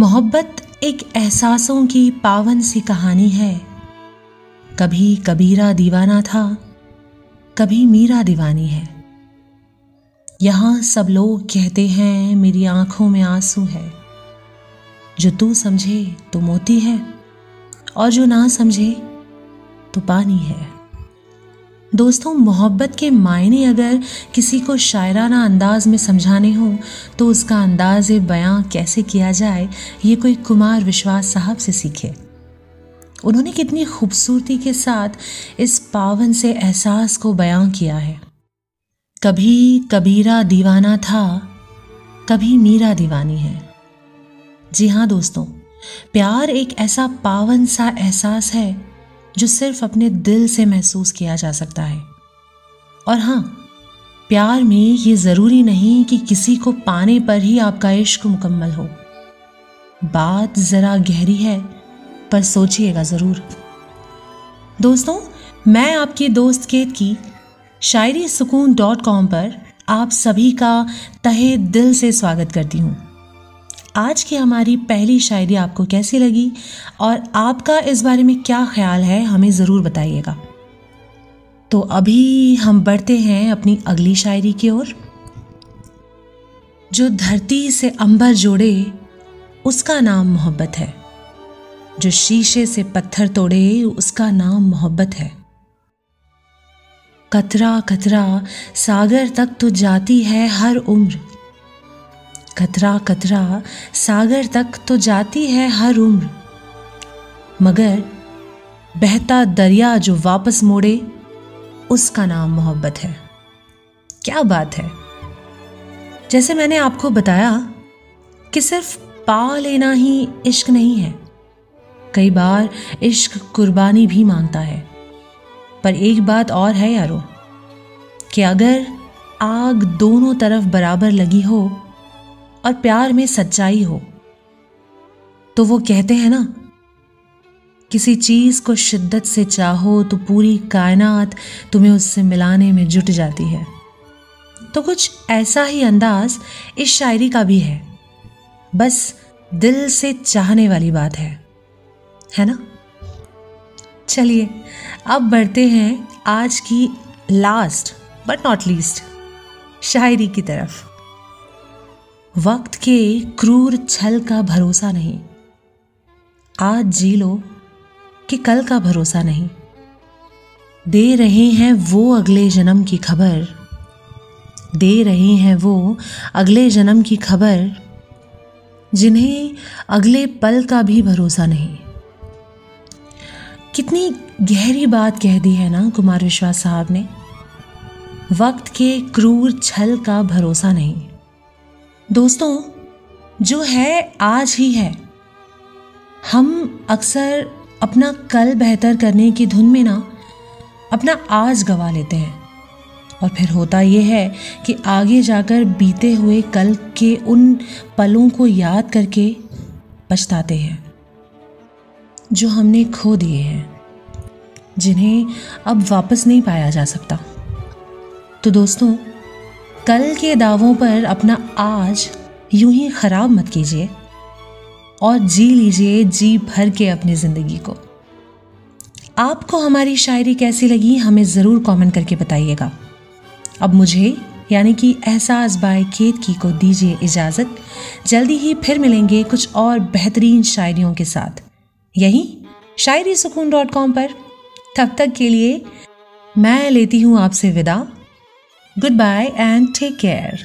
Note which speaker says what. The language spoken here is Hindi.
Speaker 1: मोहब्बत एक एहसासों की पावन सी कहानी है। कभी कबीरा दीवाना था, कभी मीरा दीवानी है। यहाँ सब लोग कहते हैं, मेरी आँखों में आँसू है। जो तू समझे तो मोती है, और जो ना समझे तो पानी है। दोस्तों, मोहब्बत के मायने अगर किसी को शायराना अंदाज में समझाने हो तो उसका अंदाज बयां कैसे किया जाए, ये कोई कुमार विश्वास साहब से सीखे। उन्होंने कितनी खूबसूरती के साथ इस पावन से एहसास को बयां किया है। कभी कबीरा दीवाना था, कभी मीरा दीवानी है। जी हाँ दोस्तों, प्यार एक ऐसा पावन सा एहसास है जो सिर्फ़ अपने दिल से महसूस किया जा सकता है। और हाँ प्यार में ये ज़रूरी नहीं कि किसी को पाने पर ही आपका इश्क मुकम्मल हो। बात ज़रा गहरी है, पर सोचिएगा ज़रूर। दोस्तों, मैं आपकी दोस्त केत की शायरी सुकून डॉट कॉम पर आप सभी का तहे दिल से स्वागत करती हूँ। आज की हमारी पहली शायरी आपको कैसी लगी और आपका इस बारे में क्या ख्याल है, हमें ज़रूर बताइएगा। तो अभी हम बढ़ते हैं अपनी अगली शायरी की ओर। जो धरती से अंबर जोड़े, उसका नाम मोहब्बत है। जो शीशे से पत्थर तोड़े, उसका नाम मोहब्बत है। कतरा कतरा सागर तक तो जाती है हर उम्र। कतरा कतरा सागर तक तो जाती है हर उम्र। मगर बहता दरिया जो वापस मोड़े, उसका नाम मोहब्बत है। क्या बात है। जैसे मैंने आपको बताया कि सिर्फ़ पा लेना ही इश्क नहीं है। कई बार इश्क कुर्बानी भी माँगता है। पर एक बात और है यारो, कि अगर आग दोनों तरफ़ बराबर लगी हो और प्यार में सच्चाई हो। तो वो कहते हैं ना, किसी चीज़ को शिद्दत से चाहो तो पूरी कायनात तुम्हें उससे मिलाने में जुट जाती है। तो कुछ ऐसा ही अंदाज इस शायरी का भी है। बस दिल से चाहने वाली बात है। है ना? चलिए, अब बढ़ते हैं आज की लास्ट बट नॉट लीस्ट शायरी की तरफ़। वक्त के क्रूर छल का भरोसा नहीं। आज जी लो कि कल का भरोसा नहीं। दे रहे हैं वो अगले जन्म की खबर। दे रहे हैं वो अगले जन्म की खबर। जिन्हें अगले पल का भी भरोसा नहीं। कितनी गहरी बात कह दी है ना कुमार विश्वास साहब ने। वक्त के क्रूर छल का भरोसा नहीं। दोस्तों, जो है आज ही है। हम अक्सर अपना कल बेहतर करने की धुन में ना अपना आज गवा लेते हैं। और फिर होता यह है कि आगे जाकर बीते हुए कल के उन पलों को याद करके पछताते हैं, जो हमने खो दिए हैं, जिन्हें अब वापस नहीं पाया जा सकता। तो दोस्तों कल के दावों पर अपना आज यूँ ही खराब मत कीजिए और जी लीजिए जी भर के अपनी ज़िंदगी को। आपको हमारी शायरी कैसी लगी हमें ज़रूर कमेंट करके बताइएगा। अब मुझे, यानी कि एहसास बाय खेत की को दीजिए इजाज़त। जल्दी ही फिर मिलेंगे कुछ और बेहतरीन शायरियों के साथ। यही शायरी सुकून डॉट कॉम पर। तब तक के लिए मैं लेती हूँ आपसे विदा। Goodbye and take care.